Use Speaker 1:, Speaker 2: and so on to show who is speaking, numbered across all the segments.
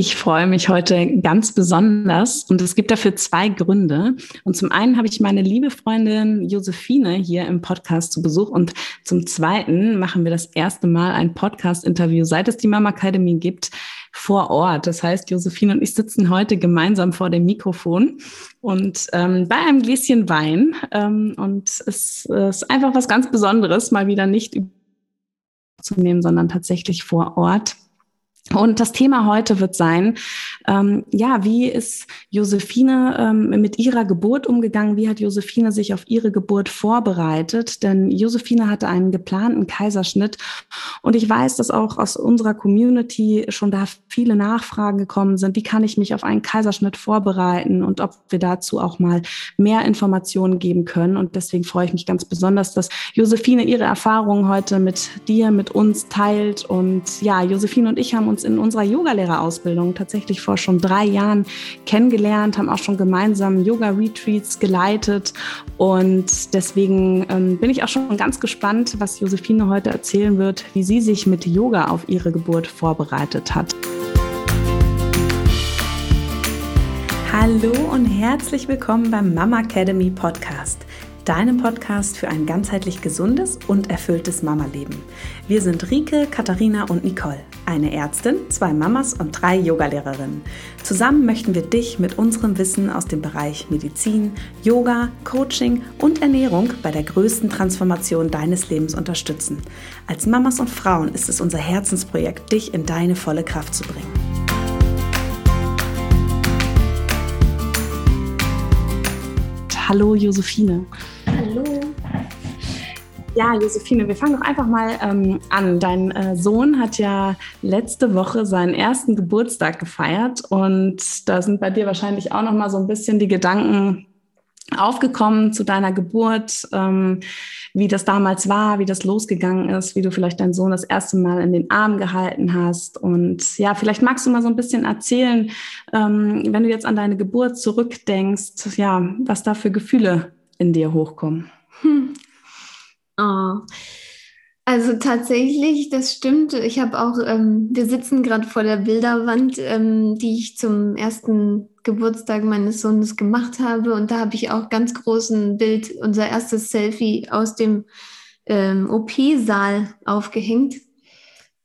Speaker 1: Ich freue mich heute ganz besonders und es gibt dafür zwei Gründe. Und zum einen habe ich meine liebe Freundin Josephine hier im Podcast zu Besuch und zum zweiten machen wir das erste Mal ein Podcast-Interview, seit es die Mama Academy gibt, vor Ort. Das heißt, Josephine und ich sitzen heute gemeinsam vor dem Mikrofon und ähm, bei einem Gläschen Wein. Ähm, und es, es ist einfach was ganz Besonderes, mal wieder nicht zu nehmen, sondern tatsächlich vor Ort. Und das Thema heute wird sein, ähm, ja, wie ist Josephine ähm, mit ihrer Geburt umgegangen? Wie hat Josephine sich auf ihre Geburt vorbereitet? Denn Josephine hatte einen geplanten Kaiserschnitt. Und ich weiß, dass auch aus unserer Community schon da viele Nachfragen gekommen sind. Wie kann ich mich auf einen Kaiserschnitt vorbereiten? Und ob wir dazu auch mal mehr Informationen geben können. Und deswegen freue ich mich ganz besonders, dass Josephine ihre Erfahrungen heute mit dir, mit uns teilt. Und ja, Josephine und ich haben uns in unserer Yogalehrerausbildung tatsächlich vor schon drei Jahren kennengelernt, haben auch schon gemeinsam Yoga-Retreats geleitet. Und deswegen ähm, bin ich auch schon ganz gespannt, was Josephine heute erzählen wird, wie sie sich mit Yoga auf ihre Geburt vorbereitet hat. Hallo und herzlich willkommen beim Mama Academy Podcast deinem Podcast für ein ganzheitlich gesundes und erfülltes Mama-Leben. Wir sind Rike, Katharina und Nicole, eine Ärztin, zwei Mamas und drei Yogalehrerinnen. Zusammen möchten wir dich mit unserem Wissen aus dem Bereich Medizin, Yoga, Coaching und Ernährung bei der größten Transformation deines Lebens unterstützen. Als Mamas und Frauen ist es unser Herzensprojekt, dich in deine volle Kraft zu bringen. Hallo Josephine.
Speaker 2: Hallo.
Speaker 1: Ja, Josephine, wir fangen doch einfach mal ähm, an. Dein äh, Sohn hat ja letzte Woche seinen ersten Geburtstag gefeiert und da sind bei dir wahrscheinlich auch noch mal so ein bisschen die Gedanken aufgekommen zu deiner Geburt, ähm, wie das damals war, wie das losgegangen ist, wie du vielleicht deinen Sohn das erste Mal in den Arm gehalten hast. Und ja, vielleicht magst du mal so ein bisschen erzählen, ähm, wenn du jetzt an deine Geburt zurückdenkst, ja, was da für Gefühle in dir hochkommen. Hm.
Speaker 2: Oh. Also tatsächlich, das stimmt. Ich habe auch, ähm, wir sitzen gerade vor der Bilderwand, ähm, die ich zum ersten Geburtstag meines Sohnes gemacht habe. Und da habe ich auch ganz großen Bild, unser erstes Selfie aus dem ähm, OP-Saal aufgehängt.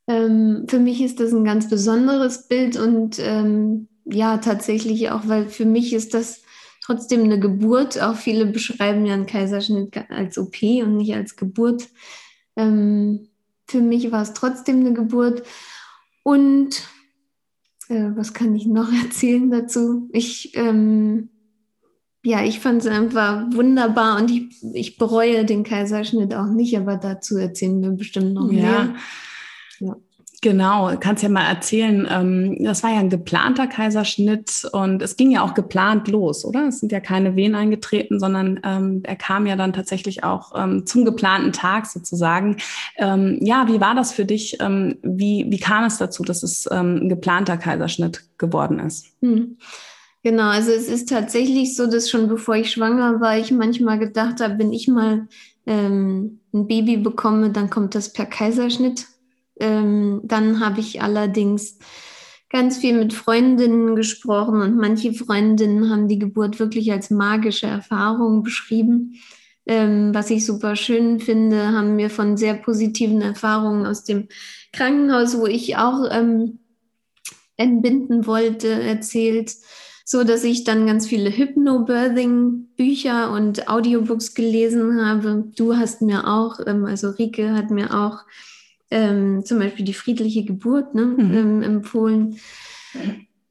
Speaker 2: Ähm, für mich ist das ein ganz besonderes Bild und ähm, ja, tatsächlich auch, weil für mich ist das trotzdem eine Geburt. Auch viele beschreiben ja einen Kaiserschnitt als OP und nicht als Geburt. Ähm, für mich war es trotzdem eine Geburt. Und äh, was kann ich noch erzählen dazu? Ich, ähm, ja, ich fand es einfach wunderbar und ich, ich bereue den Kaiserschnitt auch nicht, aber dazu erzählen wir bestimmt noch ja. mehr.
Speaker 1: Ja. Genau, kannst ja mal erzählen, ähm, das war ja ein geplanter Kaiserschnitt und es ging ja auch geplant los, oder? Es sind ja keine Wehen eingetreten, sondern ähm, er kam ja dann tatsächlich auch ähm, zum geplanten Tag sozusagen. Ähm, ja, wie war das für dich? Ähm, wie, wie kam es dazu, dass es ähm, ein geplanter Kaiserschnitt geworden ist? Hm.
Speaker 2: Genau, also es ist tatsächlich so, dass schon bevor ich schwanger war, ich manchmal gedacht habe, wenn ich mal ein Baby bekomme, dann kommt das per Kaiserschnitt ähm, dann habe ich allerdings ganz viel mit Freundinnen gesprochen und manche Freundinnen haben die Geburt wirklich als magische Erfahrung beschrieben. Ähm, was ich super schön finde, haben mir von sehr positiven Erfahrungen aus dem Krankenhaus, wo ich auch ähm, entbinden wollte, erzählt, so dass ich dann ganz viele Hypnobirthing-Bücher und Audiobooks gelesen habe. Du hast mir auch, ähm, also Rike hat mir auch ähm, zum Beispiel die friedliche Geburt ne, mhm. ähm, empfohlen.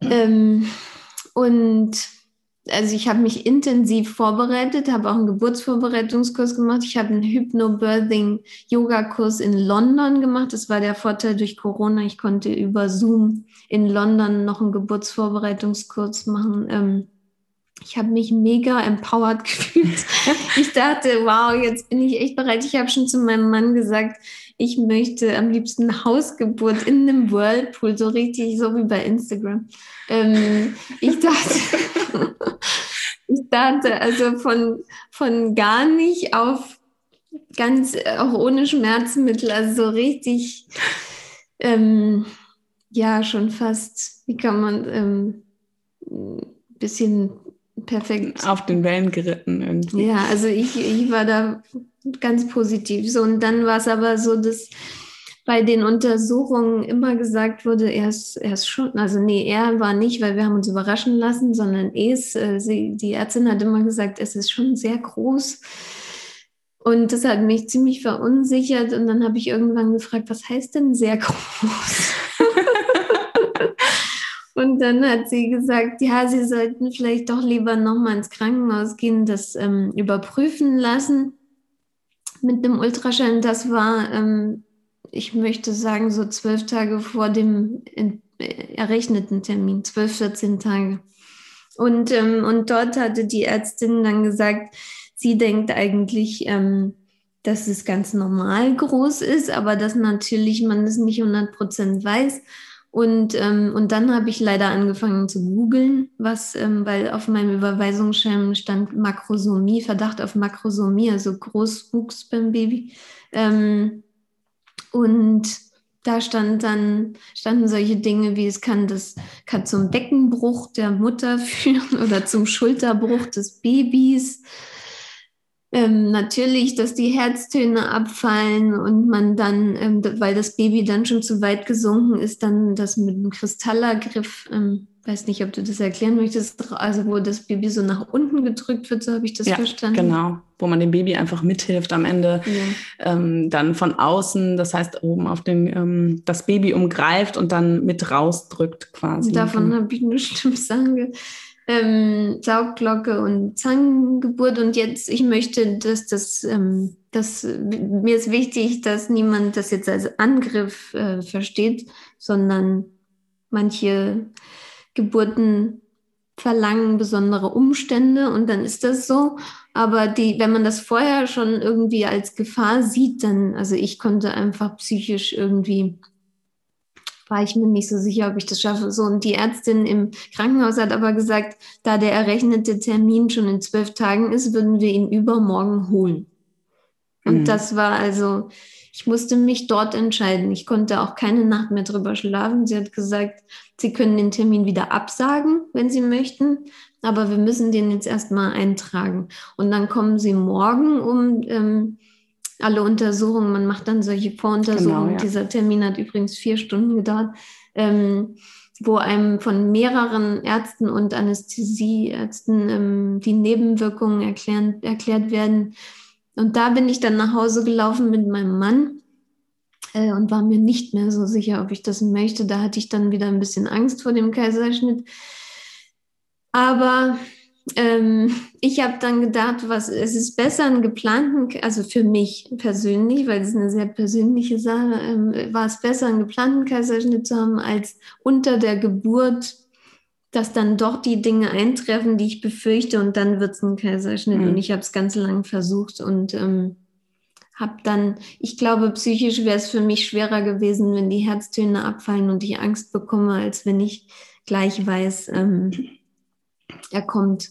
Speaker 2: Ähm, und also ich habe mich intensiv vorbereitet, habe auch einen Geburtsvorbereitungskurs gemacht. Ich habe einen Hypnobirthing-Yoga-Kurs in London gemacht. Das war der Vorteil durch Corona. Ich konnte über Zoom in London noch einen Geburtsvorbereitungskurs machen. Ähm, ich habe mich mega empowered gefühlt. ich dachte, wow, jetzt bin ich echt bereit. Ich habe schon zu meinem Mann gesagt, ich möchte am liebsten Hausgeburt in einem Whirlpool, so richtig, so wie bei Instagram. Ähm, ich dachte, ich dachte also von, von gar nicht auf ganz, auch ohne Schmerzmittel, also so richtig, ähm, Ja, schon fast. Wie kann man ähm, ein bisschen perfekt.
Speaker 1: Auf den Wellen geritten irgendwie.
Speaker 2: Ja, also ich, ich war da ganz positiv. So, und dann war es aber so, dass bei den Untersuchungen immer gesagt wurde, er ist, er ist schon, also nee, er war nicht, weil wir haben uns überraschen lassen, sondern es, äh, sie, die Ärztin hat immer gesagt, es ist schon sehr groß. Und das hat mich ziemlich verunsichert. Und dann habe ich irgendwann gefragt, was heißt denn sehr groß? Und dann hat sie gesagt, ja, Sie sollten vielleicht doch lieber nochmal ins Krankenhaus gehen, das ähm, überprüfen lassen mit einem Ultraschall. Das war, ähm, ich möchte sagen, so zwölf Tage vor dem äh, errechneten Termin, zwölf, 14 Tage. Und, ähm, und dort hatte die Ärztin dann gesagt, sie denkt eigentlich, ähm, dass es ganz normal groß ist, aber dass natürlich man es nicht 100 Prozent weiß. Und, ähm, und dann habe ich leider angefangen zu googeln, was, ähm, weil auf meinem Überweisungsschirm stand Makrosomie, Verdacht auf Makrosomie, also Großwuchs beim Baby. Ähm, und da stand dann, standen solche Dinge wie es kann das kann zum Beckenbruch der Mutter führen oder zum Schulterbruch des Babys ähm, natürlich, dass die Herztöne abfallen und man dann, ähm, weil das Baby dann schon zu weit gesunken ist, dann das mit einem Kristallergriff, ähm, weiß nicht, ob du das erklären möchtest, also wo das Baby so nach unten gedrückt wird, so habe ich das ja, verstanden.
Speaker 1: Genau, wo man dem Baby einfach mithilft am Ende, ja. ähm, dann von außen, das heißt oben auf den, ähm, das Baby umgreift und dann mit rausdrückt quasi.
Speaker 2: Davon habe ich nur Stimmsange ähm, Saugglocke und Zangengeburt. Und jetzt, ich möchte, dass das, ähm, das, mir ist wichtig, dass niemand das jetzt als Angriff äh, versteht, sondern manche Geburten verlangen besondere Umstände und dann ist das so. Aber die, wenn man das vorher schon irgendwie als Gefahr sieht, dann, also ich konnte einfach psychisch irgendwie war ich mir nicht so sicher, ob ich das schaffe. So, und die Ärztin im Krankenhaus hat aber gesagt, da der errechnete Termin schon in zwölf Tagen ist, würden wir ihn übermorgen holen. Und mhm. das war also, ich musste mich dort entscheiden. Ich konnte auch keine Nacht mehr drüber schlafen. Sie hat gesagt, Sie können den Termin wieder absagen, wenn Sie möchten, aber wir müssen den jetzt erstmal eintragen. Und dann kommen Sie morgen um ähm, alle Untersuchungen, man macht dann solche Voruntersuchungen. Genau, ja. Dieser Termin hat übrigens vier Stunden gedauert, ähm, wo einem von mehreren Ärzten und Anästhesieärzten ähm, die Nebenwirkungen erklären, erklärt werden. Und da bin ich dann nach Hause gelaufen mit meinem Mann äh, und war mir nicht mehr so sicher, ob ich das möchte. Da hatte ich dann wieder ein bisschen Angst vor dem Kaiserschnitt. Aber ähm, ich habe dann gedacht, was es ist besser, einen geplanten, also für mich persönlich, weil es eine sehr persönliche Sache, ähm, war es besser, einen geplanten Kaiserschnitt zu haben, als unter der Geburt, dass dann doch die Dinge eintreffen, die ich befürchte, und dann wird es ein Kaiserschnitt. Mhm. Und ich habe es ganz lang versucht und ähm, habe dann, ich glaube, psychisch wäre es für mich schwerer gewesen, wenn die Herztöne abfallen und ich Angst bekomme, als wenn ich gleich weiß, ähm, er kommt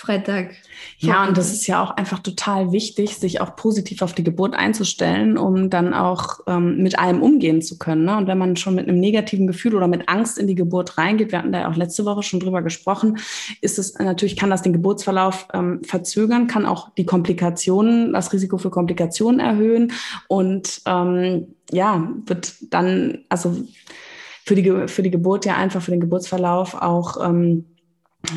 Speaker 2: Freitag.
Speaker 1: Ja, und das ist ja auch einfach total wichtig, sich auch positiv auf die Geburt einzustellen, um dann auch ähm, mit allem umgehen zu können. Ne? Und wenn man schon mit einem negativen Gefühl oder mit Angst in die Geburt reingeht, wir hatten da ja auch letzte Woche schon drüber gesprochen, ist es natürlich, kann das den Geburtsverlauf ähm, verzögern, kann auch die Komplikationen, das Risiko für Komplikationen erhöhen und ähm, ja, wird dann, also für die, für die Geburt ja einfach, für den Geburtsverlauf auch ähm,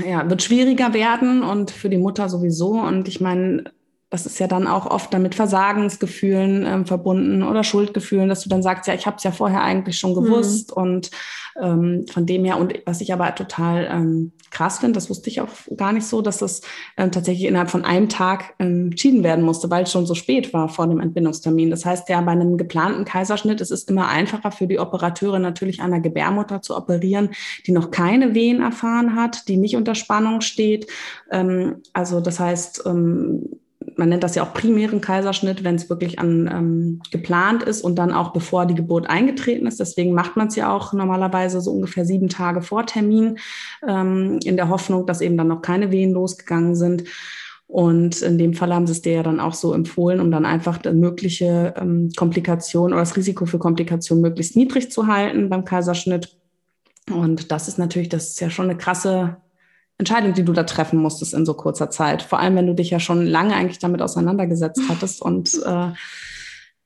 Speaker 1: ja, wird schwieriger werden und für die Mutter sowieso. Und ich meine, das ist ja dann auch oft damit Versagensgefühlen ähm, verbunden oder Schuldgefühlen, dass du dann sagst, ja, ich habe es ja vorher eigentlich schon gewusst mhm. und ähm, von dem her und was ich aber total ähm, krass finde, das wusste ich auch gar nicht so, dass das ähm, tatsächlich innerhalb von einem Tag ähm, entschieden werden musste, weil es schon so spät war vor dem Entbindungstermin. Das heißt ja, bei einem geplanten Kaiserschnitt ist es immer einfacher für die Operateure natürlich einer Gebärmutter zu operieren, die noch keine Wehen erfahren hat, die nicht unter Spannung steht. Ähm, also das heißt, ähm, man nennt das ja auch primären Kaiserschnitt, wenn es wirklich an, ähm, geplant ist und dann auch bevor die Geburt eingetreten ist. Deswegen macht man es ja auch normalerweise so ungefähr sieben Tage vor Termin, ähm, in der Hoffnung, dass eben dann noch keine Wehen losgegangen sind. Und in dem Fall haben sie es dir ja dann auch so empfohlen, um dann einfach mögliche ähm, Komplikationen oder das Risiko für Komplikationen möglichst niedrig zu halten beim Kaiserschnitt. Und das ist natürlich, das ist ja schon eine krasse Entscheidung, die du da treffen musstest in so kurzer Zeit. Vor allem, wenn du dich ja schon lange eigentlich damit auseinandergesetzt hattest und äh,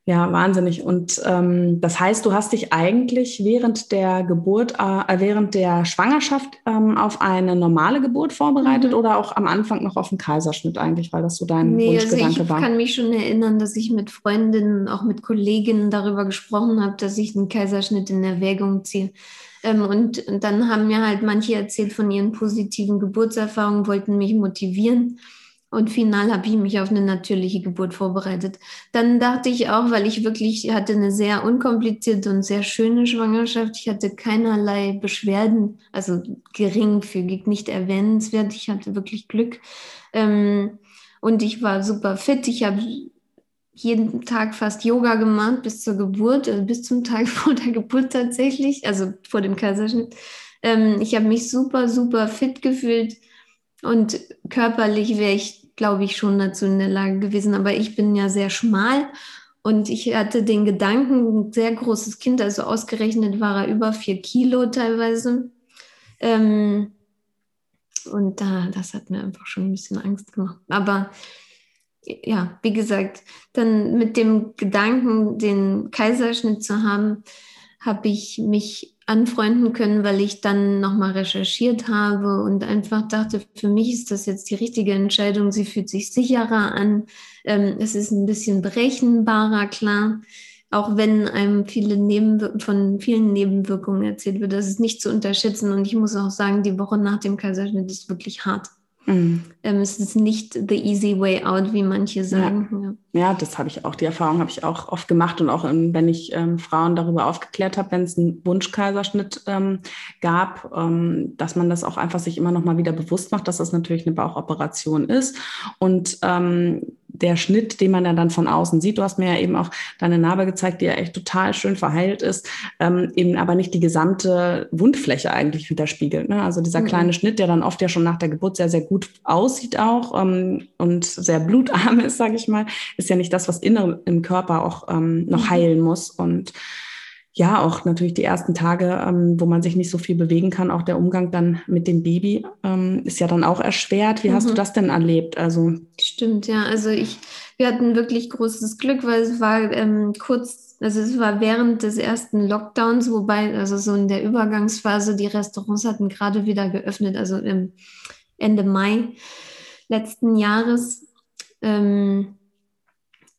Speaker 1: ja, wahnsinnig. Und ähm, das heißt, du hast dich eigentlich während der Geburt, äh, während der Schwangerschaft ähm, auf eine normale Geburt vorbereitet mhm. oder auch am Anfang noch auf einen Kaiserschnitt eigentlich, weil das so dein nee, Wunschgedanke
Speaker 2: also ich
Speaker 1: war?
Speaker 2: Ich kann mich schon erinnern, dass ich mit Freundinnen, auch mit Kolleginnen darüber gesprochen habe, dass ich einen Kaiserschnitt in Erwägung ziehe. Ähm, und, und dann haben mir halt manche erzählt von ihren positiven Geburtserfahrungen, wollten mich motivieren. Und final habe ich mich auf eine natürliche Geburt vorbereitet. Dann dachte ich auch, weil ich wirklich hatte eine sehr unkomplizierte und sehr schöne Schwangerschaft. Ich hatte keinerlei Beschwerden, also geringfügig, nicht erwähnenswert. Ich hatte wirklich Glück. Ähm, und ich war super fit. Ich habe jeden Tag fast Yoga gemacht bis zur Geburt, also bis zum Tag vor der Geburt tatsächlich, also vor dem Kaiserschnitt. Ähm, ich habe mich super, super fit gefühlt und körperlich wäre ich, glaube ich, schon dazu in der Lage gewesen. Aber ich bin ja sehr schmal und ich hatte den Gedanken, ein sehr großes Kind, also ausgerechnet war er über vier Kilo teilweise. Ähm, und da, das hat mir einfach schon ein bisschen Angst gemacht. Aber ja, wie gesagt, dann mit dem Gedanken, den Kaiserschnitt zu haben, habe ich mich anfreunden können, weil ich dann nochmal recherchiert habe und einfach dachte, für mich ist das jetzt die richtige Entscheidung. Sie fühlt sich sicherer an. Ähm, es ist ein bisschen berechenbarer, klar. Auch wenn einem viele Nebenwir von vielen Nebenwirkungen erzählt wird, das ist nicht zu unterschätzen. Und ich muss auch sagen, die Woche nach dem Kaiserschnitt ist wirklich hart. Mhm. Ähm, es ist nicht the easy way out, wie manche sagen.
Speaker 1: Ja, ja. das habe ich auch, die Erfahrung habe ich auch oft gemacht und auch wenn ich ähm, Frauen darüber aufgeklärt habe, wenn es einen Wunschkaiserschnitt ähm, gab, ähm, dass man das auch einfach sich immer noch mal wieder bewusst macht, dass das natürlich eine Bauchoperation ist und ähm, der Schnitt, den man ja dann von außen sieht. Du hast mir ja eben auch deine Narbe gezeigt, die ja echt total schön verheilt ist, ähm, eben aber nicht die gesamte Wundfläche eigentlich widerspiegelt. Ne? Also dieser mhm. kleine Schnitt, der dann oft ja schon nach der Geburt sehr, sehr gut aussieht auch ähm, und sehr blutarm ist, sage ich mal, ist ja nicht das, was innere im Körper auch ähm, noch mhm. heilen muss. Und ja, auch natürlich die ersten Tage, ähm, wo man sich nicht so viel bewegen kann, auch der Umgang dann mit dem Baby ähm, ist ja dann auch erschwert. Wie mhm. hast du mhm. das denn erlebt? Also
Speaker 2: stimmt, ja. Also ich, wir hatten wirklich großes Glück, weil es war ähm, kurz, also es war während des ersten Lockdowns, wobei also so in der Übergangsphase die Restaurants hatten gerade wieder geöffnet, also im Ende Mai letzten Jahres. Ähm,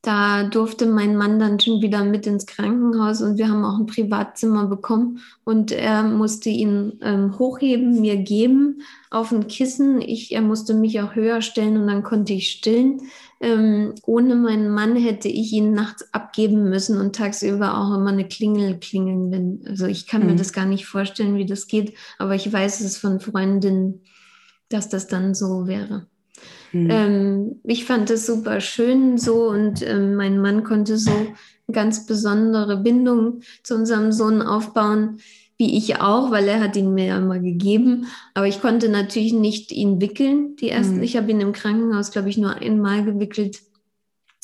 Speaker 2: da durfte mein Mann dann schon wieder mit ins Krankenhaus und wir haben auch ein Privatzimmer bekommen und er musste ihn ähm, hochheben, mir geben auf ein Kissen. Ich, er musste mich auch höher stellen und dann konnte ich stillen. Ähm, ohne meinen Mann hätte ich ihn nachts abgeben müssen und tagsüber auch immer eine Klingel klingeln. Wenn, also ich kann mhm. mir das gar nicht vorstellen, wie das geht, aber ich weiß es von Freundinnen, dass das dann so wäre. Mhm. Ähm, ich fand es super schön so und ähm, mein Mann konnte so eine ganz besondere Bindung zu unserem Sohn aufbauen, wie ich auch, weil er hat ihn mir ja immer gegeben. Aber ich konnte natürlich nicht ihn wickeln. Die ersten, mhm. ich habe ihn im Krankenhaus, glaube ich, nur einmal gewickelt.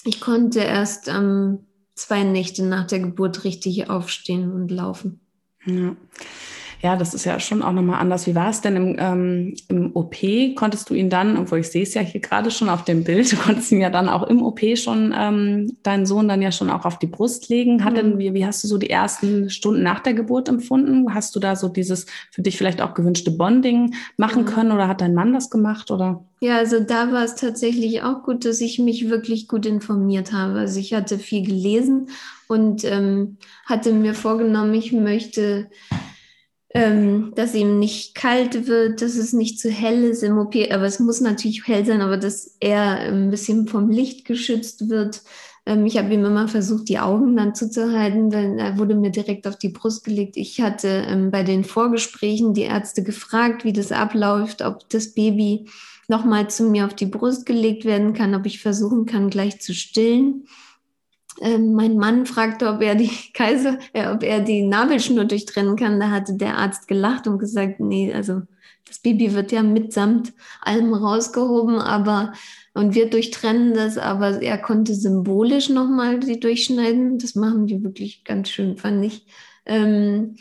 Speaker 2: Ich konnte erst ähm, zwei Nächte nach der Geburt richtig aufstehen und laufen.
Speaker 1: Ja. Ja, das ist ja schon auch nochmal anders. Wie war es denn im, ähm, im OP? Konntest du ihn dann, obwohl ich sehe es ja hier gerade schon auf dem Bild, du konntest ihn ja dann auch im OP schon, ähm, deinen Sohn dann ja schon auch auf die Brust legen. Hat mhm. denn, wie, wie hast du so die ersten Stunden nach der Geburt empfunden? Hast du da so dieses für dich vielleicht auch gewünschte Bonding machen mhm. können oder hat dein Mann das gemacht oder?
Speaker 2: Ja, also da war es tatsächlich auch gut, dass ich mich wirklich gut informiert habe. Also ich hatte viel gelesen und ähm, hatte mir vorgenommen, ich möchte ähm, dass ihm nicht kalt wird, dass es nicht zu hell ist im OP, aber es muss natürlich hell sein, aber dass er ein bisschen vom Licht geschützt wird. Ähm, ich habe ihm immer versucht, die Augen dann zuzuhalten, weil er wurde mir direkt auf die Brust gelegt. Ich hatte ähm, bei den Vorgesprächen die Ärzte gefragt, wie das abläuft, ob das Baby nochmal zu mir auf die Brust gelegt werden kann, ob ich versuchen kann, gleich zu stillen. Ähm, mein Mann fragte, ob er die Kaiser, äh, ob er die Nabelschnur durchtrennen kann. Da hatte der Arzt gelacht und gesagt, nee, also das Baby wird ja mitsamt allem rausgehoben, aber Und wir durchtrennen das, aber er konnte symbolisch nochmal sie durchschneiden. Das machen die wirklich ganz schön, fand ich. Ähm,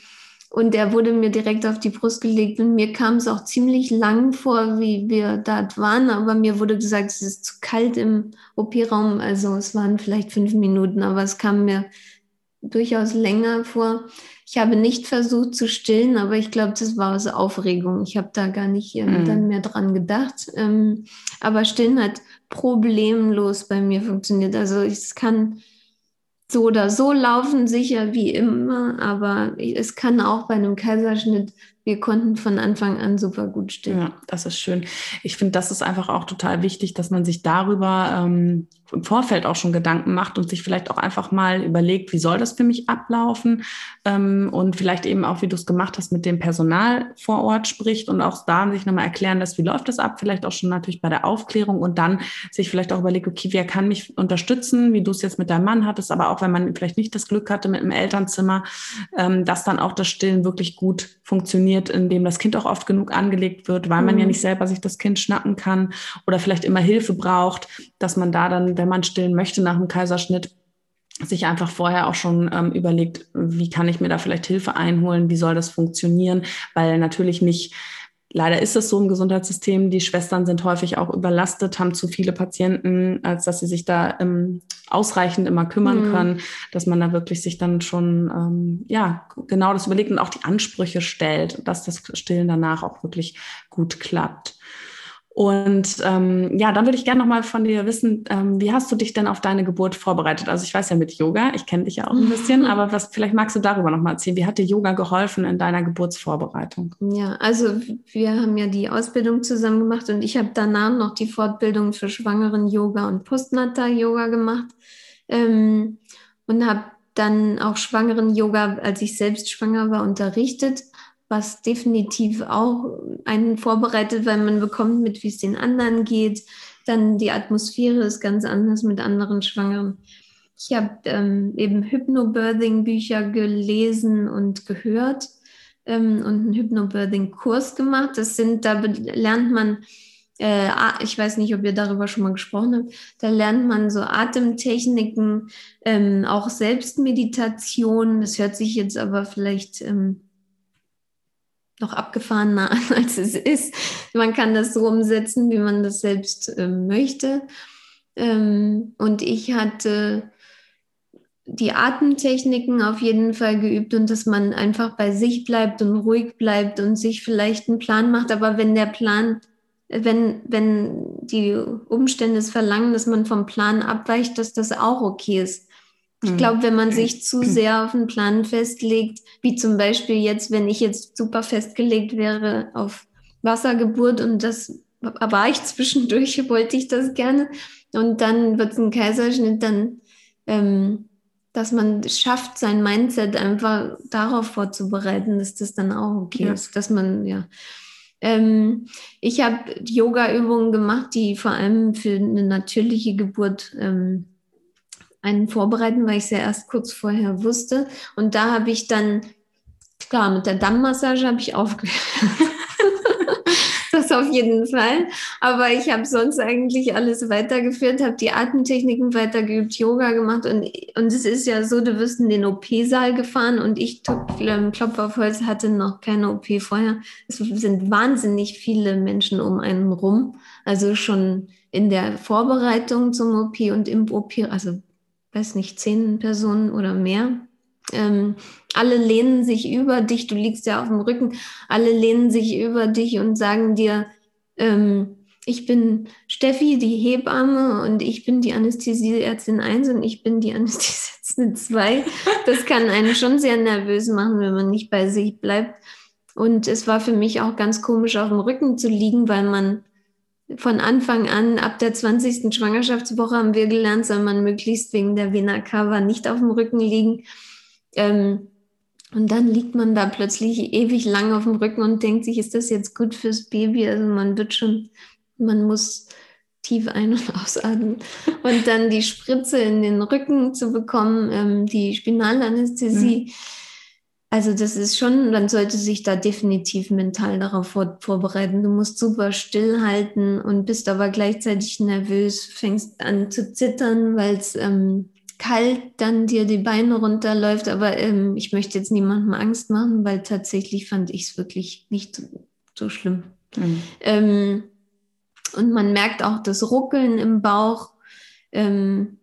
Speaker 2: und er wurde mir direkt auf die Brust gelegt und mir kam es auch ziemlich lang vor, wie wir dort waren, aber mir wurde gesagt, es ist zu kalt im OP-Raum. Also es waren vielleicht fünf Minuten, aber es kam mir durchaus länger vor. Ich habe nicht versucht zu stillen, aber ich glaube, das war aus Aufregung. Ich habe da gar nicht ähm, mm. dann mehr dran gedacht. Ähm, aber stillen hat problemlos bei mir funktioniert. Also es kann so oder so laufen, sicher wie immer, aber es kann auch bei einem Kaiserschnitt wir konnten von Anfang an super gut stehen.
Speaker 1: Ja, das ist schön. Ich finde, das ist einfach auch total wichtig, dass man sich darüber ähm, im Vorfeld auch schon Gedanken macht und sich vielleicht auch einfach mal überlegt, wie soll das für mich ablaufen? Ähm, und vielleicht eben auch, wie du es gemacht hast, mit dem Personal vor Ort spricht und auch da sich nochmal erklären lässt, wie läuft das ab, vielleicht auch schon natürlich bei der Aufklärung und dann sich vielleicht auch überlegt, okay, wer kann mich unterstützen, wie du es jetzt mit deinem Mann hattest, aber auch wenn man vielleicht nicht das Glück hatte mit einem Elternzimmer, ähm, dass dann auch das Stillen wirklich gut funktioniert indem das Kind auch oft genug angelegt wird, weil man ja mhm. nicht selber sich das Kind schnappen kann oder vielleicht immer Hilfe braucht, dass man da dann, wenn man stillen möchte nach dem Kaiserschnitt, sich einfach vorher auch schon ähm, überlegt, wie kann ich mir da vielleicht Hilfe einholen, wie soll das funktionieren, weil natürlich nicht Leider ist es so im Gesundheitssystem. Die Schwestern sind häufig auch überlastet, haben zu viele Patienten, als dass sie sich da ähm, ausreichend immer kümmern mhm. können, dass man da wirklich sich dann schon ähm, ja genau das überlegt und auch die Ansprüche stellt, dass das Stillen danach auch wirklich gut klappt. Und ähm, ja, dann würde ich gerne noch mal von dir wissen, ähm, wie hast du dich denn auf deine Geburt vorbereitet? Also ich weiß ja mit Yoga, ich kenne dich ja auch ein bisschen, aber was vielleicht magst du darüber noch mal erzählen? Wie hat dir Yoga geholfen in deiner Geburtsvorbereitung?
Speaker 2: Ja, also wir haben ja die Ausbildung zusammen gemacht und ich habe danach noch die Fortbildung für Schwangeren Yoga und Postnatal Yoga gemacht ähm, und habe dann auch Schwangeren Yoga, als ich selbst schwanger war, unterrichtet was definitiv auch einen vorbereitet, weil man bekommt mit, wie es den anderen geht. Dann die Atmosphäre ist ganz anders mit anderen Schwangeren. Ich habe ähm, eben Hypnobirthing-Bücher gelesen und gehört ähm, und einen Hypnobirthing-Kurs gemacht. Das sind, da lernt man, äh, ich weiß nicht, ob ihr darüber schon mal gesprochen habt, da lernt man so Atemtechniken, ähm, auch Selbstmeditation. Das hört sich jetzt aber vielleicht ähm, noch abgefahrener an, als es ist. Man kann das so umsetzen, wie man das selbst äh, möchte. Ähm, und ich hatte die Atemtechniken auf jeden Fall geübt und dass man einfach bei sich bleibt und ruhig bleibt und sich vielleicht einen Plan macht. Aber wenn der Plan, wenn, wenn die Umstände es verlangen, dass man vom Plan abweicht, dass das auch okay ist. Ich mhm. glaube, wenn man sich zu sehr auf einen Plan festlegt, wie zum Beispiel jetzt, wenn ich jetzt super festgelegt wäre auf Wassergeburt und das war ich zwischendurch, wollte ich das gerne. Und dann wird es ein Kaiserschnitt, dann, ähm, dass man schafft, sein Mindset einfach darauf vorzubereiten, dass das dann auch okay ja. ist, dass man, ja. Ähm, ich habe Yoga-Übungen gemacht, die vor allem für eine natürliche Geburt ähm, einen vorbereiten, weil ich es ja erst kurz vorher wusste. Und da habe ich dann, klar, mit der Dammmassage habe ich aufgehört. das auf jeden Fall. Aber ich habe sonst eigentlich alles weitergeführt, habe die Atemtechniken weitergeübt, Yoga gemacht und, und es ist ja so, du wirst in den OP-Saal gefahren und ich, Klopf auf Holz, hatte noch keine OP vorher. Es sind wahnsinnig viele Menschen um einen rum. Also schon in der Vorbereitung zum OP und im OP, also weiß nicht, zehn Personen oder mehr. Ähm, alle lehnen sich über dich, du liegst ja auf dem Rücken, alle lehnen sich über dich und sagen dir, ähm, ich bin Steffi, die Hebamme und ich bin die Anästhesieärztin 1 und ich bin die Anästhesieärztin 2. Das kann einen schon sehr nervös machen, wenn man nicht bei sich bleibt. Und es war für mich auch ganz komisch, auf dem Rücken zu liegen, weil man von Anfang an, ab der 20. Schwangerschaftswoche haben wir gelernt, soll man möglichst wegen der Vena cava nicht auf dem Rücken liegen. Ähm, und dann liegt man da plötzlich ewig lang auf dem Rücken und denkt sich, ist das jetzt gut fürs Baby? Also man wird schon, man muss tief ein- und ausatmen. Und dann die Spritze in den Rücken zu bekommen, ähm, die Spinalanästhesie. Mhm also das ist schon, man sollte sich da definitiv mental darauf vor, vorbereiten. Du musst super stillhalten und bist aber gleichzeitig nervös, fängst an zu zittern, weil es ähm, kalt dann dir die Beine runterläuft. Aber ähm, ich möchte jetzt niemandem Angst machen, weil tatsächlich fand ich es wirklich nicht so, so schlimm. Mhm. Ähm, und man merkt auch das Ruckeln im Bauch. Ähm,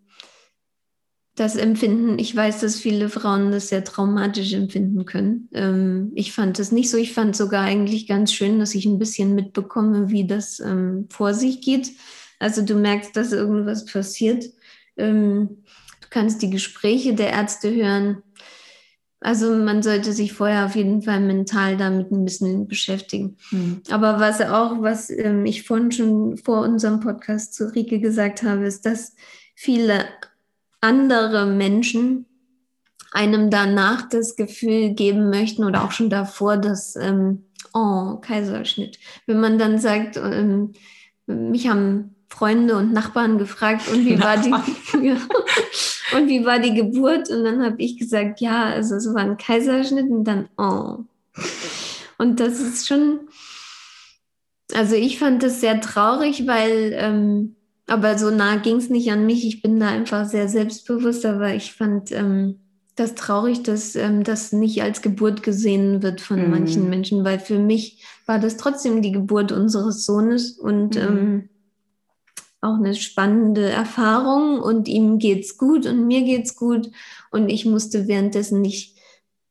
Speaker 2: das Empfinden, ich weiß, dass viele Frauen das sehr traumatisch empfinden können. Ähm, ich fand das nicht so. Ich fand sogar eigentlich ganz schön, dass ich ein bisschen mitbekomme, wie das ähm, vor sich geht. Also du merkst, dass irgendwas passiert. Ähm, du kannst die Gespräche der Ärzte hören. Also man sollte sich vorher auf jeden Fall mental damit ein bisschen beschäftigen. Mhm. Aber was auch, was ähm, ich vorhin schon vor unserem Podcast zu Rike gesagt habe, ist, dass viele andere Menschen einem danach das Gefühl geben möchten oder auch schon davor, dass, ähm, oh, Kaiserschnitt. Wenn man dann sagt, ähm, mich haben Freunde und Nachbarn gefragt, und wie war die und wie war die Geburt? Und dann habe ich gesagt, ja, also es war ein Kaiserschnitt und dann, oh. Und das ist schon, also ich fand das sehr traurig, weil, ähm, aber so nah ging es nicht an mich. Ich bin da einfach sehr selbstbewusst, aber ich fand ähm, das traurig, dass ähm, das nicht als Geburt gesehen wird von mhm. manchen Menschen, weil für mich war das trotzdem die Geburt unseres Sohnes und mhm. ähm, auch eine spannende Erfahrung und ihm geht's gut und mir geht's gut und ich musste währenddessen nicht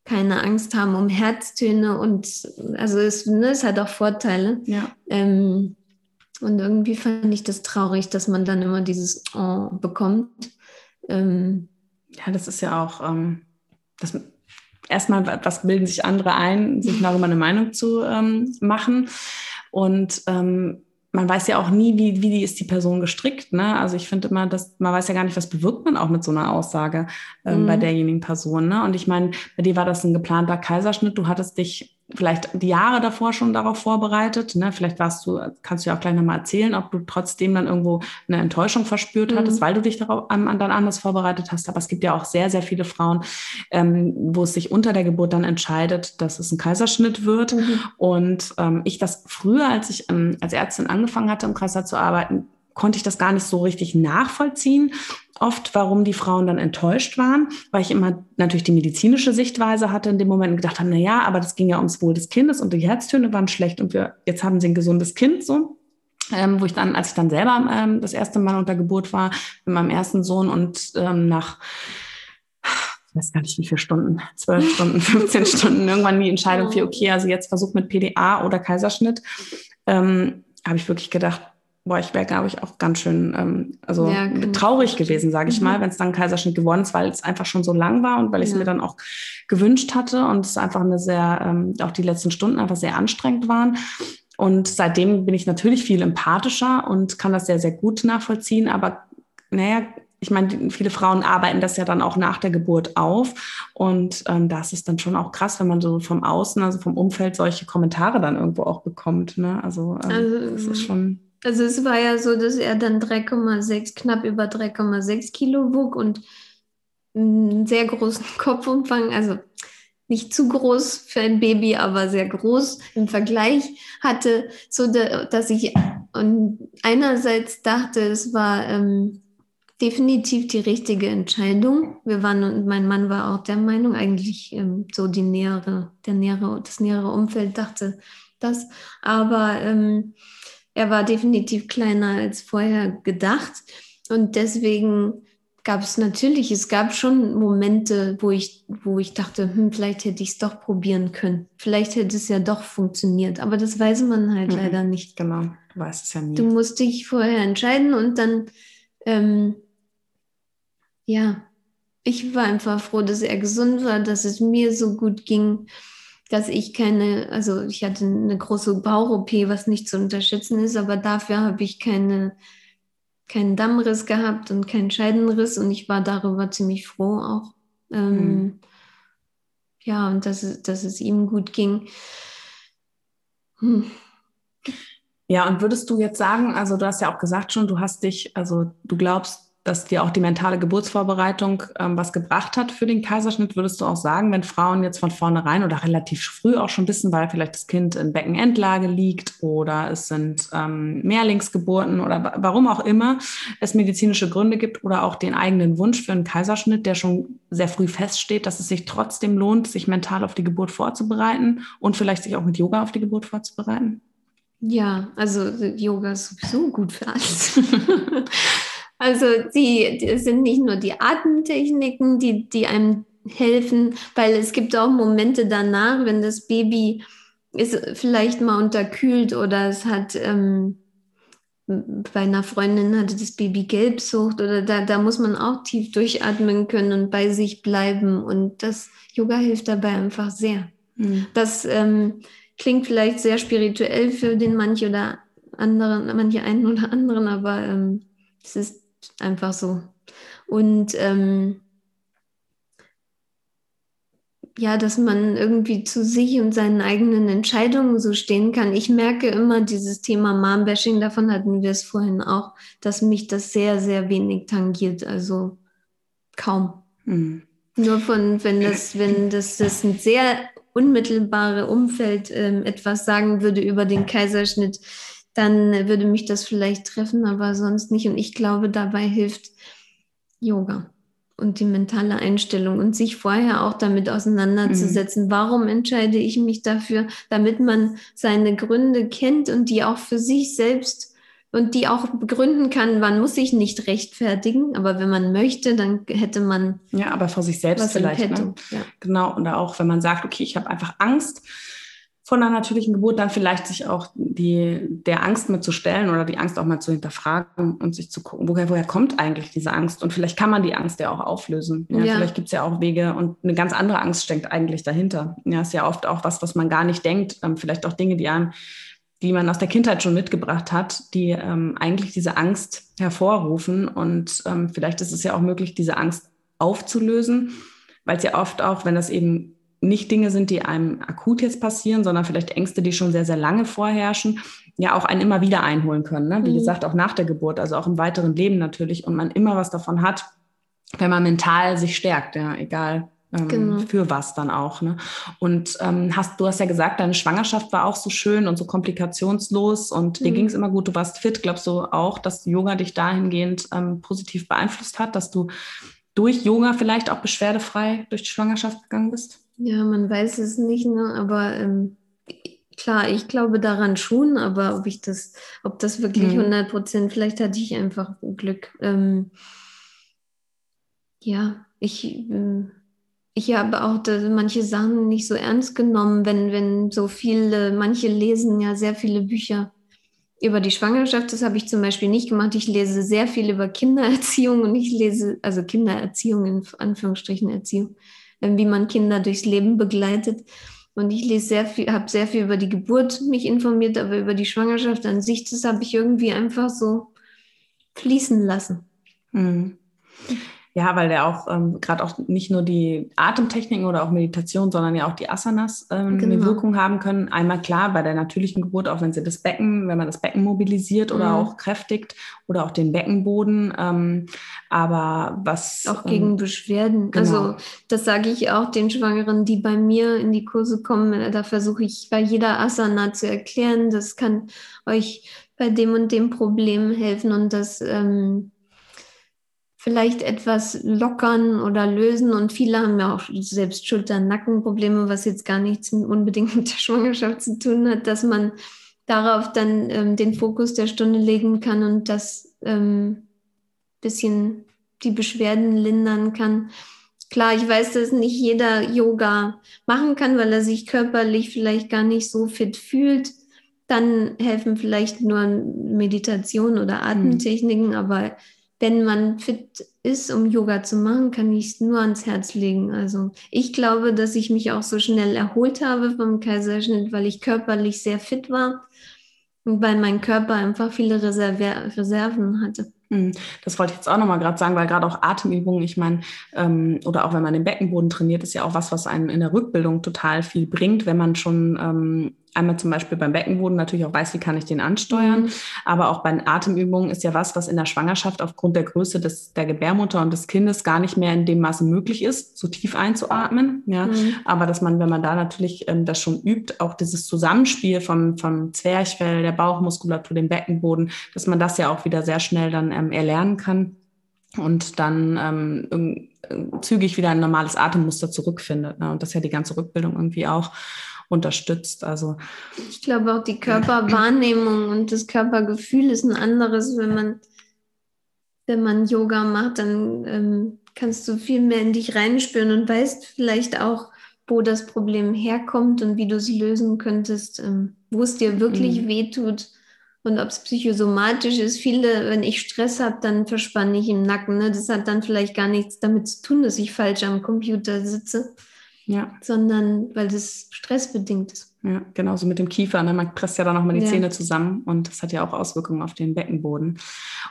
Speaker 2: keine Angst haben um Herztöne und also es, ne, es hat auch Vorteile.
Speaker 1: Ja.
Speaker 2: Ähm, und irgendwie fand ich das traurig, dass man dann immer dieses Oh bekommt. Ähm,
Speaker 1: ja, das ist ja auch ähm, das erstmal, was bilden sich andere ein, sich darüber eine Meinung zu ähm, machen. Und ähm, man weiß ja auch nie, wie, wie die ist die Person gestrickt. Ne? Also ich finde immer, dass man weiß ja gar nicht, was bewirkt man auch mit so einer Aussage äh, mhm. bei derjenigen Person. Ne? Und ich meine, bei dir war das ein geplanter Kaiserschnitt. Du hattest dich vielleicht die Jahre davor schon darauf vorbereitet. Ne? Vielleicht warst du, kannst du ja auch gleich nochmal erzählen, ob du trotzdem dann irgendwo eine Enttäuschung verspürt mhm. hattest, weil du dich darauf an, dann anders vorbereitet hast. Aber es gibt ja auch sehr, sehr viele Frauen, ähm, wo es sich unter der Geburt dann entscheidet, dass es ein Kaiserschnitt wird. Mhm. Und ähm, ich das früher, als ich ähm, als Ärztin angefangen hatte, im Kaiser zu arbeiten, konnte ich das gar nicht so richtig nachvollziehen, oft, warum die Frauen dann enttäuscht waren, weil ich immer natürlich die medizinische Sichtweise hatte in dem Moment und gedacht habe, na ja, aber das ging ja ums Wohl des Kindes und die Herztöne waren schlecht und wir, jetzt haben sie ein gesundes Kind, so. Ähm, wo ich dann, als ich dann selber ähm, das erste Mal unter Geburt war mit meinem ersten Sohn und ähm, nach ich weiß gar nicht wie viele Stunden, zwölf Stunden, 15 Stunden, irgendwann die Entscheidung für, okay, also jetzt Versuch mit PDA oder Kaiserschnitt, ähm, habe ich wirklich gedacht, boah, ich wäre, glaube ich, auch ganz schön ähm, also ja, traurig gewesen, sage ich mhm. mal, wenn es dann Kaiserschnitt geworden ist, weil es einfach schon so lang war und weil ich es ja. mir dann auch gewünscht hatte und es einfach eine sehr, ähm, auch die letzten Stunden einfach sehr anstrengend waren. Und seitdem bin ich natürlich viel empathischer und kann das sehr, sehr gut nachvollziehen. Aber naja, ich meine, viele Frauen arbeiten das ja dann auch nach der Geburt auf. Und ähm, das ist dann schon auch krass, wenn man so vom Außen, also vom Umfeld solche Kommentare dann irgendwo auch bekommt. Ne? Also, ähm, also das ist schon.
Speaker 2: Also es war ja so, dass er dann 3,6, knapp über 3,6 Kilo wog und einen sehr großen Kopfumfang, also nicht zu groß für ein Baby, aber sehr groß im Vergleich hatte, so dass ich einerseits dachte, es war ähm, definitiv die richtige Entscheidung. Wir waren und mein Mann war auch der Meinung, eigentlich ähm, so die nähere, der nähere, das nähere Umfeld dachte das, aber ähm, er war definitiv kleiner als vorher gedacht. Und deswegen gab es natürlich, es gab schon Momente, wo ich, wo ich dachte, hm, vielleicht hätte ich es doch probieren können. Vielleicht hätte es ja doch funktioniert. Aber das weiß man halt mhm. leider nicht.
Speaker 1: Genau, du weißt es ja nie.
Speaker 2: Du musst dich vorher entscheiden und dann, ähm, ja, ich war einfach froh, dass er gesund war, dass es mir so gut ging dass ich keine, also ich hatte eine große Bauch-OP, was nicht zu unterschätzen ist, aber dafür habe ich keine, keinen Dammriss gehabt und keinen Scheidenriss und ich war darüber ziemlich froh auch. Ähm, mhm. Ja, und dass es, dass es ihm gut ging.
Speaker 1: Hm. Ja, und würdest du jetzt sagen, also du hast ja auch gesagt schon, du hast dich, also du glaubst, dass dir auch die mentale Geburtsvorbereitung ähm, was gebracht hat für den Kaiserschnitt, würdest du auch sagen, wenn Frauen jetzt von vornherein oder relativ früh auch schon wissen, weil vielleicht das Kind in Beckenendlage liegt oder es sind ähm, Mehrlingsgeburten oder warum auch immer es medizinische Gründe gibt oder auch den eigenen Wunsch für einen Kaiserschnitt, der schon sehr früh feststeht, dass es sich trotzdem lohnt, sich mental auf die Geburt vorzubereiten und vielleicht sich auch mit Yoga auf die Geburt vorzubereiten?
Speaker 2: Ja, also Yoga ist sowieso gut für alles. Also die, die sind nicht nur die Atemtechniken, die, die einem helfen, weil es gibt auch Momente danach, wenn das Baby ist vielleicht mal unterkühlt oder es hat ähm, bei einer Freundin hatte das Baby Gelbsucht oder da, da muss man auch tief durchatmen können und bei sich bleiben und das Yoga hilft dabei einfach sehr. Mhm. Das ähm, klingt vielleicht sehr spirituell für den manche oder anderen, manche einen oder anderen, aber ähm, es ist Einfach so. Und ähm, ja, dass man irgendwie zu sich und seinen eigenen Entscheidungen so stehen kann. Ich merke immer dieses Thema Mom-Bashing, davon hatten wir es vorhin auch, dass mich das sehr, sehr wenig tangiert. Also kaum. Mhm. Nur von, wenn das, wenn das, das ein sehr unmittelbare Umfeld ähm, etwas sagen würde über den Kaiserschnitt, dann würde mich das vielleicht treffen, aber sonst nicht. Und ich glaube, dabei hilft Yoga und die mentale Einstellung und sich vorher auch damit auseinanderzusetzen. Mhm. Warum entscheide ich mich dafür? Damit man seine Gründe kennt und die auch für sich selbst und die auch begründen kann. Man muss sich nicht rechtfertigen, aber wenn man möchte, dann hätte man.
Speaker 1: Ja, aber vor sich selbst vielleicht. Ne? Ja. Genau. Und auch, wenn man sagt, okay, ich habe einfach Angst von einer natürlichen Geburt dann vielleicht sich auch die, der Angst mitzustellen oder die Angst auch mal zu hinterfragen und sich zu gucken, woher, woher kommt eigentlich diese Angst? Und vielleicht kann man die Angst ja auch auflösen. Ja, ja. Vielleicht gibt es ja auch Wege und eine ganz andere Angst steckt eigentlich dahinter. Ja, ist ja oft auch was, was man gar nicht denkt. Ähm, vielleicht auch Dinge, die einem, die man aus der Kindheit schon mitgebracht hat, die ähm, eigentlich diese Angst hervorrufen. Und ähm, vielleicht ist es ja auch möglich, diese Angst aufzulösen, weil es ja oft auch, wenn das eben nicht Dinge sind, die einem akut jetzt passieren, sondern vielleicht Ängste, die schon sehr, sehr lange vorherrschen, ja auch einen immer wieder einholen können. Ne? Wie mhm. gesagt, auch nach der Geburt, also auch im weiteren Leben natürlich. Und man immer was davon hat, wenn man mental sich stärkt, ja, egal ähm, genau. für was dann auch. Ne? Und ähm, hast, du hast ja gesagt, deine Schwangerschaft war auch so schön und so komplikationslos und mhm. dir ging es immer gut, du warst fit. Glaubst du auch, dass Yoga dich dahingehend ähm, positiv beeinflusst hat, dass du durch Yoga vielleicht auch beschwerdefrei durch die Schwangerschaft gegangen bist?
Speaker 2: Ja, man weiß es nicht, ne? aber ähm, klar, ich glaube daran schon, aber ob ich das, ob das wirklich mhm. 100 Prozent, vielleicht hatte ich einfach Glück. Ähm, ja, ich, äh, ich habe auch manche Sachen nicht so ernst genommen, wenn, wenn so viele, manche lesen ja sehr viele Bücher über die Schwangerschaft. Das habe ich zum Beispiel nicht gemacht. Ich lese sehr viel über Kindererziehung und ich lese, also Kindererziehung in Anführungsstrichen Erziehung wie man Kinder durchs Leben begleitet. Und ich lese sehr viel, habe sehr viel über die Geburt mich informiert, aber über die Schwangerschaft an sich, das habe ich irgendwie einfach so fließen lassen. Mhm.
Speaker 1: Ja, weil der auch ähm, gerade auch nicht nur die Atemtechniken oder auch Meditation, sondern ja auch die Asanas ähm, genau. eine Wirkung haben können. Einmal klar bei der natürlichen Geburt, auch wenn sie das Becken, wenn man das Becken mobilisiert oder mhm. auch kräftigt oder auch den Beckenboden. Ähm, aber was
Speaker 2: auch gegen ähm, Beschwerden. Genau. Also das sage ich auch den Schwangeren, die bei mir in die Kurse kommen. Da versuche ich bei jeder Asana zu erklären, das kann euch bei dem und dem Problem helfen und das ähm, vielleicht etwas lockern oder lösen. Und viele haben ja auch selbst Schulter-Nackenprobleme, was jetzt gar nichts unbedingt mit der Schwangerschaft zu tun hat, dass man darauf dann ähm, den Fokus der Stunde legen kann und das ähm, bisschen die Beschwerden lindern kann. Klar, ich weiß, dass nicht jeder Yoga machen kann, weil er sich körperlich vielleicht gar nicht so fit fühlt. Dann helfen vielleicht nur Meditation oder hm. Atemtechniken, mhm. aber wenn man fit ist, um Yoga zu machen, kann ich es nur ans Herz legen. Also ich glaube, dass ich mich auch so schnell erholt habe vom Kaiserschnitt, weil ich körperlich sehr fit war und weil mein Körper einfach viele Reserve Reserven hatte.
Speaker 1: Hm, das wollte ich jetzt auch nochmal gerade sagen, weil gerade auch Atemübungen, ich meine, ähm, oder auch wenn man den Beckenboden trainiert, ist ja auch was, was einem in der Rückbildung total viel bringt, wenn man schon ähm, einmal zum Beispiel beim Beckenboden natürlich auch weiß, wie kann ich den ansteuern. Mhm. Aber auch bei Atemübungen ist ja was, was in der Schwangerschaft aufgrund der Größe des, der Gebärmutter und des Kindes gar nicht mehr in dem Maße möglich ist, so tief einzuatmen. Ja. Mhm. Aber dass man, wenn man da natürlich ähm, das schon übt, auch dieses Zusammenspiel vom, vom Zwerchfell, der Bauchmuskulatur, dem Beckenboden, dass man das ja auch wieder sehr schnell dann ähm, erlernen kann und dann ähm, zügig wieder ein normales Atemmuster zurückfindet. Ne? Und das ja die ganze Rückbildung irgendwie auch unterstützt. Also
Speaker 2: ich glaube auch die Körperwahrnehmung und das Körpergefühl ist ein anderes, wenn man wenn man Yoga macht, dann ähm, kannst du viel mehr in dich reinspüren und weißt vielleicht auch, wo das Problem herkommt und wie du es lösen könntest, ähm, wo es dir wirklich mhm. wehtut und ob es psychosomatisch ist. Viele, wenn ich Stress habe, dann verspanne ich im Nacken. Ne? Das hat dann vielleicht gar nichts damit zu tun, dass ich falsch am Computer sitze, ja. sondern weil das stressbedingt ist.
Speaker 1: Ja, genauso mit dem Kiefer. Ne? Man presst ja dann nochmal die ja. Zähne zusammen und das hat ja auch Auswirkungen auf den Beckenboden.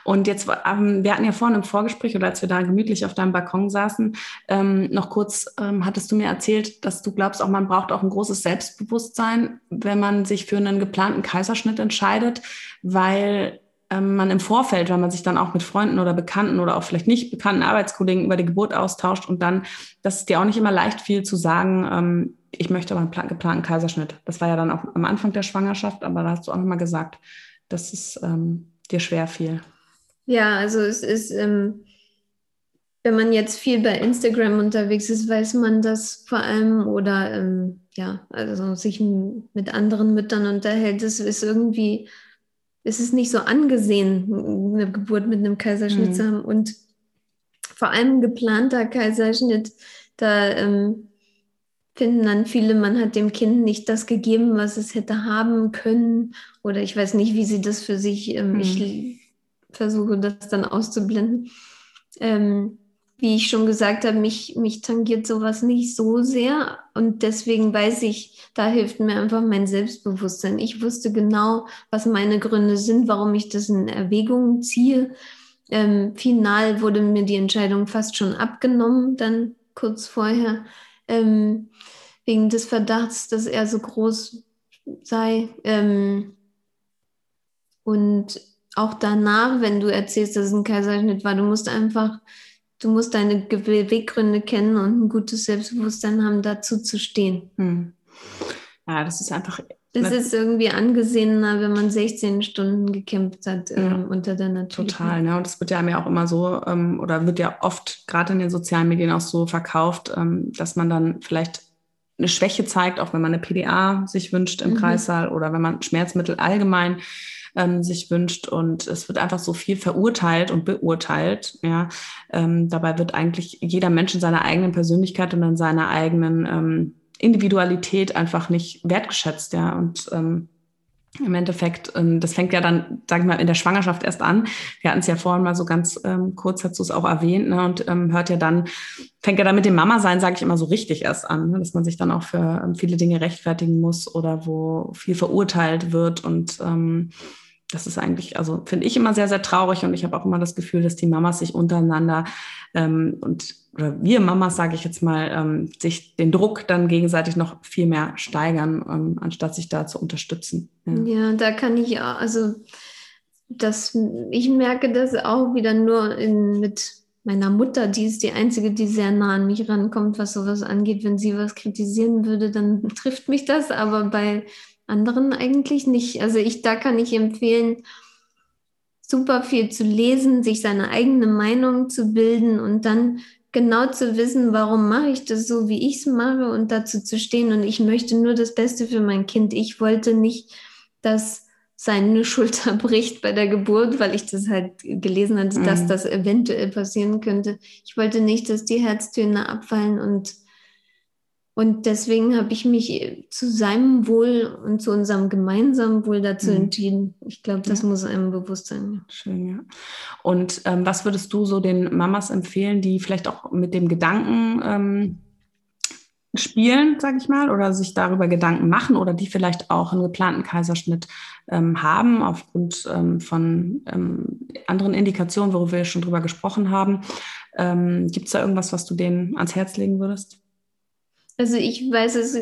Speaker 1: Und jetzt, ähm, wir hatten ja vorhin im Vorgespräch oder als wir da gemütlich auf deinem Balkon saßen, ähm, noch kurz ähm, hattest du mir erzählt, dass du glaubst, auch man braucht auch ein großes Selbstbewusstsein, wenn man sich für einen geplanten Kaiserschnitt entscheidet, weil man im Vorfeld, wenn man sich dann auch mit Freunden oder Bekannten oder auch vielleicht nicht bekannten Arbeitskollegen über die Geburt austauscht und dann, das ist dir auch nicht immer leicht viel zu sagen, ähm, ich möchte aber einen geplanten Kaiserschnitt. Das war ja dann auch am Anfang der Schwangerschaft, aber da hast du auch nochmal gesagt, dass es ähm, dir schwer fiel.
Speaker 2: Ja, also es ist, ähm, wenn man jetzt viel bei Instagram unterwegs ist, weiß man das vor allem oder ähm, ja, also sich mit anderen Müttern unterhält, das ist irgendwie es ist nicht so angesehen, eine Geburt mit einem Kaiserschnitt mhm. zu haben. Und vor allem ein geplanter Kaiserschnitt, da ähm, finden dann viele, man hat dem Kind nicht das gegeben, was es hätte haben können. Oder ich weiß nicht, wie sie das für sich, ähm, mhm. ich versuche das dann auszublenden. Ähm, wie ich schon gesagt habe, mich, mich tangiert sowas nicht so sehr. Und deswegen weiß ich, da hilft mir einfach mein Selbstbewusstsein. Ich wusste genau, was meine Gründe sind, warum ich das in Erwägung ziehe. Ähm, final wurde mir die Entscheidung fast schon abgenommen, dann kurz vorher, ähm, wegen des Verdachts, dass er so groß sei. Ähm, und auch danach, wenn du erzählst, dass es ein Kaiserschnitt war, du musst einfach du musst deine Beweggründe kennen und ein gutes Selbstbewusstsein haben, dazu zu stehen. Hm.
Speaker 1: Ja, das ist einfach.
Speaker 2: Das ist irgendwie angesehener, wenn man 16 Stunden gekämpft hat ähm, ja, unter der Natur.
Speaker 1: Total, ne? Und das wird ja mir auch immer so, ähm, oder wird ja oft gerade in den sozialen Medien auch so verkauft, ähm, dass man dann vielleicht eine Schwäche zeigt, auch wenn man eine PDA sich wünscht im mhm. Kreissaal oder wenn man Schmerzmittel allgemein ähm, sich wünscht. Und es wird einfach so viel verurteilt und beurteilt. Ja, ähm, dabei wird eigentlich jeder Mensch in seiner eigenen Persönlichkeit und in seiner eigenen ähm, Individualität einfach nicht wertgeschätzt. Ja, und ähm, im Endeffekt, ähm, das fängt ja dann, sag ich mal, in der Schwangerschaft erst an. Wir hatten es ja vorhin mal so ganz ähm, kurz, hast du es auch erwähnt, ne? und ähm, hört ja dann, fängt ja dann mit dem Mama-Sein, sage ich immer, so richtig erst an, ne? dass man sich dann auch für ähm, viele Dinge rechtfertigen muss oder wo viel verurteilt wird und ähm, das ist eigentlich, also finde ich immer sehr, sehr traurig und ich habe auch immer das Gefühl, dass die Mamas sich untereinander ähm, und oder wir Mamas, sage ich jetzt mal, ähm, sich den Druck dann gegenseitig noch viel mehr steigern, ähm, anstatt sich da zu unterstützen.
Speaker 2: Ja. ja, da kann ich auch, also das, ich merke das auch wieder nur in, mit meiner Mutter, die ist die einzige, die sehr nah an mich rankommt, was sowas angeht. Wenn sie was kritisieren würde, dann trifft mich das, aber bei anderen eigentlich nicht. Also ich, da kann ich empfehlen, super viel zu lesen, sich seine eigene Meinung zu bilden und dann genau zu wissen, warum mache ich das so, wie ich es mache und dazu zu stehen. Und ich möchte nur das Beste für mein Kind. Ich wollte nicht, dass seine Schulter bricht bei der Geburt, weil ich das halt gelesen hatte, mhm. dass das eventuell passieren könnte. Ich wollte nicht, dass die Herztöne abfallen und und deswegen habe ich mich zu seinem Wohl und zu unserem gemeinsamen Wohl dazu mhm. entschieden. Ich glaube, das ja. muss einem bewusst sein.
Speaker 1: Schön, ja. Und ähm, was würdest du so den Mamas empfehlen, die vielleicht auch mit dem Gedanken ähm, spielen, sage ich mal, oder sich darüber Gedanken machen oder die vielleicht auch einen geplanten Kaiserschnitt ähm, haben, aufgrund ähm, von ähm, anderen Indikationen, worüber wir schon drüber gesprochen haben. Ähm, Gibt es da irgendwas, was du denen ans Herz legen würdest?
Speaker 2: Also ich weiß, es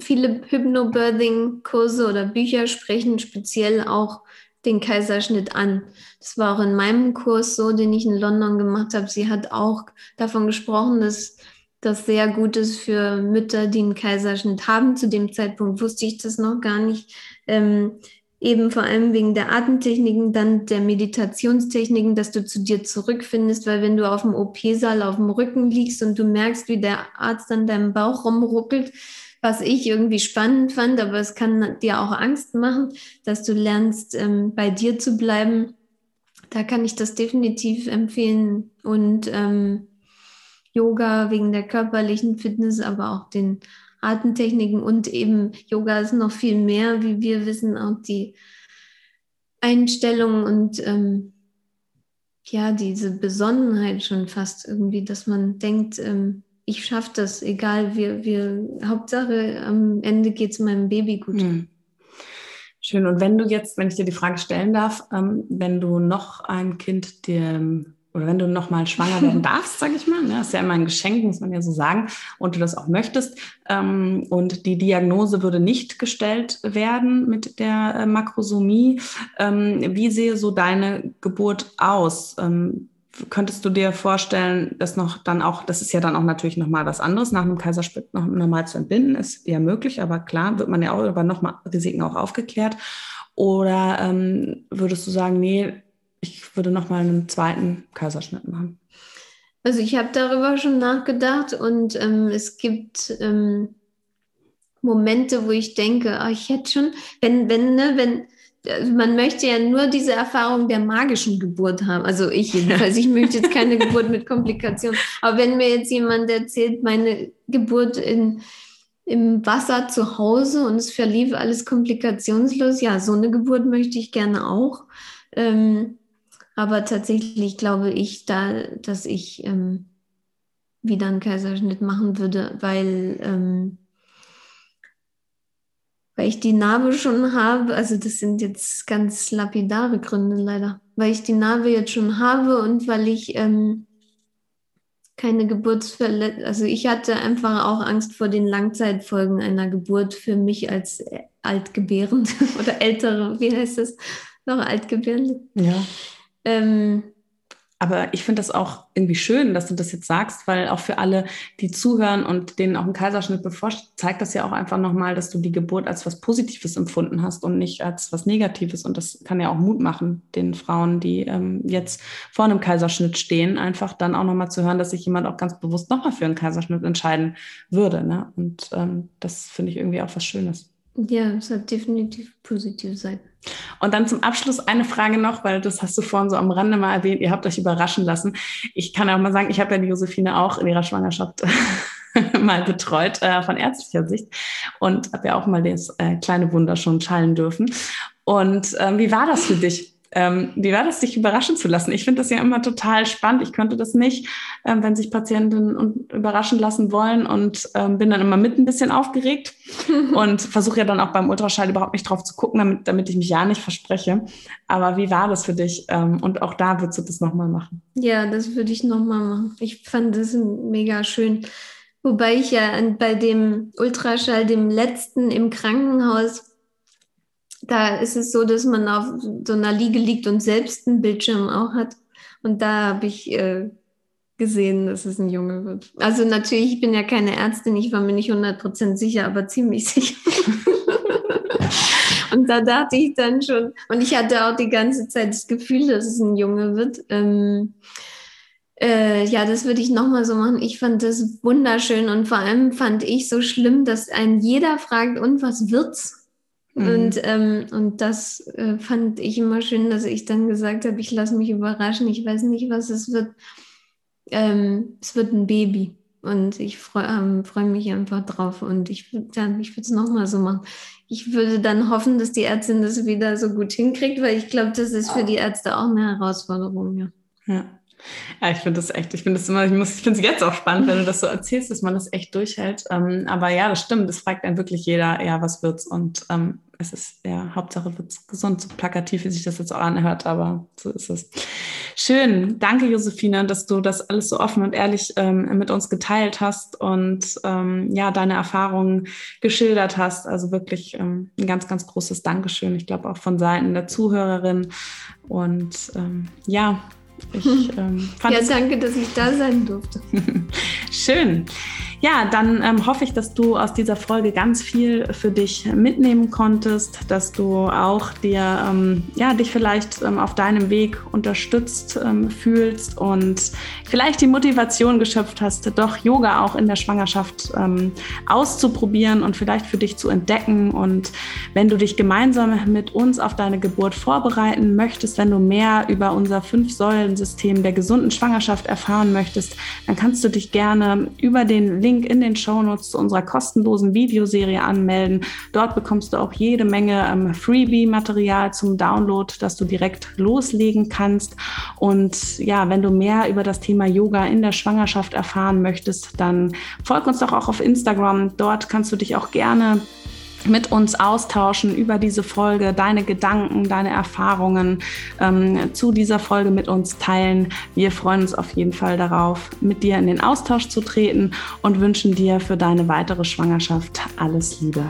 Speaker 2: viele Hypnobirthing-Kurse oder Bücher sprechen speziell auch den Kaiserschnitt an. Das war auch in meinem Kurs so, den ich in London gemacht habe. Sie hat auch davon gesprochen, dass das sehr gut ist für Mütter, die einen Kaiserschnitt haben. Zu dem Zeitpunkt wusste ich das noch gar nicht. Ähm, eben vor allem wegen der Atemtechniken, dann der Meditationstechniken, dass du zu dir zurückfindest, weil wenn du auf dem OP-Saal auf dem Rücken liegst und du merkst, wie der Arzt an deinem Bauch rumruckelt, was ich irgendwie spannend fand, aber es kann dir auch Angst machen, dass du lernst, ähm, bei dir zu bleiben. Da kann ich das definitiv empfehlen. Und ähm, Yoga wegen der körperlichen Fitness, aber auch den Atemtechniken und eben Yoga ist noch viel mehr, wie wir wissen, auch die Einstellung und ähm, ja, diese Besonnenheit schon fast irgendwie, dass man denkt, ähm, ich schaffe das, egal, wir, wir, Hauptsache am Ende geht es meinem Baby gut. Hm.
Speaker 1: Schön. Und wenn du jetzt, wenn ich dir die Frage stellen darf, ähm, wenn du noch ein Kind dir oder wenn du noch mal schwanger werden darfst, sage ich mal, ne, ist ja immer ein Geschenk, muss man ja so sagen, und du das auch möchtest, ähm, und die Diagnose würde nicht gestellt werden mit der äh, Makrosomie, ähm, wie sehe so deine Geburt aus? Ähm, könntest du dir vorstellen, dass noch dann auch, das ist ja dann auch natürlich nochmal was anderes, nach einem Kaiserschnitt noch normal zu entbinden, ist ja möglich, aber klar, wird man ja auch über nochmal Risiken auch aufgeklärt. Oder ähm, würdest du sagen, nee, ich würde nochmal einen zweiten Kaiserschnitt machen?
Speaker 2: Also ich habe darüber schon nachgedacht und ähm, es gibt ähm, Momente, wo ich denke, oh, ich hätte schon, wenn, wenn, ne, wenn, also man möchte ja nur diese Erfahrung der magischen Geburt haben. Also ich jedenfalls, ich möchte jetzt keine Geburt mit Komplikationen. Aber wenn mir jetzt jemand erzählt, meine Geburt in, im Wasser zu Hause und es verlief alles komplikationslos, ja, so eine Geburt möchte ich gerne auch. Ähm, aber tatsächlich glaube ich da, dass ich ähm, wieder einen Kaiserschnitt machen würde, weil ähm, weil ich die Narbe schon habe, also das sind jetzt ganz lapidare Gründe leider, weil ich die Narbe jetzt schon habe und weil ich ähm, keine Geburtsverletzung, also ich hatte einfach auch Angst vor den Langzeitfolgen einer Geburt für mich als Altgebärende oder ältere, wie heißt das, noch Altgebärende.
Speaker 1: Ja. Ähm, aber ich finde das auch irgendwie schön, dass du das jetzt sagst, weil auch für alle, die zuhören und denen auch ein Kaiserschnitt bevorsteht, zeigt das ja auch einfach nochmal, dass du die Geburt als was Positives empfunden hast und nicht als was Negatives. Und das kann ja auch Mut machen, den Frauen, die ähm, jetzt vor einem Kaiserschnitt stehen, einfach dann auch nochmal zu hören, dass sich jemand auch ganz bewusst nochmal für einen Kaiserschnitt entscheiden würde. Ne? Und ähm, das finde ich irgendwie auch was Schönes.
Speaker 2: Ja, es hat definitiv positive Seiten.
Speaker 1: Und dann zum Abschluss eine Frage noch, weil das hast du vorhin so am Rande mal erwähnt, ihr habt euch überraschen lassen. Ich kann auch mal sagen, ich habe ja die Josephine auch in ihrer Schwangerschaft mal betreut äh, von ärztlicher Sicht und habe ja auch mal das äh, kleine Wunder schon schallen dürfen. Und ähm, wie war das für dich? Ähm, wie war das, dich überraschen zu lassen? Ich finde das ja immer total spannend. Ich könnte das nicht, ähm, wenn sich Patienten überraschen lassen wollen und ähm, bin dann immer mit ein bisschen aufgeregt und versuche ja dann auch beim Ultraschall überhaupt nicht drauf zu gucken, damit, damit ich mich ja nicht verspreche. Aber wie war das für dich? Ähm, und auch da würdest du das nochmal machen?
Speaker 2: Ja, das würde ich nochmal machen. Ich fand das mega schön. Wobei ich ja bei dem Ultraschall, dem letzten im Krankenhaus, da ist es so, dass man auf so einer Liege liegt und selbst einen Bildschirm auch hat. Und da habe ich äh, gesehen, dass es ein Junge wird. Also natürlich, ich bin ja keine Ärztin, ich war mir nicht 100% sicher, aber ziemlich sicher. und da dachte ich dann schon, und ich hatte auch die ganze Zeit das Gefühl, dass es ein Junge wird. Ähm, äh, ja, das würde ich nochmal so machen. Ich fand das wunderschön und vor allem fand ich so schlimm, dass ein jeder fragt, und was wird's? Mhm. Und, ähm, und das äh, fand ich immer schön, dass ich dann gesagt habe, ich lasse mich überraschen, ich weiß nicht, was es wird. Ähm, es wird ein Baby. Und ich freue ähm, freu mich einfach drauf. Und ich, ja, ich würde es nochmal so machen. Ich würde dann hoffen, dass die Ärztin das wieder so gut hinkriegt, weil ich glaube, das ist für die Ärzte auch eine Herausforderung. Ja.
Speaker 1: ja. Ja, ich finde das echt, ich finde das immer, ich ich finde es jetzt auch spannend, wenn du das so erzählst, dass man das echt durchhält. Ähm, aber ja, das stimmt, das fragt einen wirklich jeder, ja, was wird's? Und ähm, es ist, ja, Hauptsache wird's gesund, so plakativ, wie sich das jetzt auch anhört, aber so ist es. Schön, danke Josephine, dass du das alles so offen und ehrlich ähm, mit uns geteilt hast und ähm, ja, deine Erfahrungen geschildert hast. Also wirklich ähm, ein ganz, ganz großes Dankeschön. Ich glaube auch von Seiten der Zuhörerin. Und ähm, ja,
Speaker 2: ich ähm, Ja, danke, dass ich da sein durfte.
Speaker 1: Schön. Ja, dann ähm, hoffe ich, dass du aus dieser Folge ganz viel für dich mitnehmen konntest, dass du auch dir, ähm, ja, dich vielleicht ähm, auf deinem Weg unterstützt ähm, fühlst und vielleicht die Motivation geschöpft hast, doch Yoga auch in der Schwangerschaft ähm, auszuprobieren und vielleicht für dich zu entdecken. Und wenn du dich gemeinsam mit uns auf deine Geburt vorbereiten möchtest, wenn du mehr über unser Fünf-Säulen-System der gesunden Schwangerschaft erfahren möchtest, dann kannst du dich gerne über den Link Link in den Shownotes zu unserer kostenlosen Videoserie anmelden. Dort bekommst du auch jede Menge ähm, Freebie-Material zum Download, das du direkt loslegen kannst. Und ja, wenn du mehr über das Thema Yoga in der Schwangerschaft erfahren möchtest, dann folg uns doch auch auf Instagram. Dort kannst du dich auch gerne mit uns austauschen über diese Folge, deine Gedanken, deine Erfahrungen ähm, zu dieser Folge mit uns teilen. Wir freuen uns auf jeden Fall darauf, mit dir in den Austausch zu treten und wünschen dir für deine weitere Schwangerschaft alles Liebe.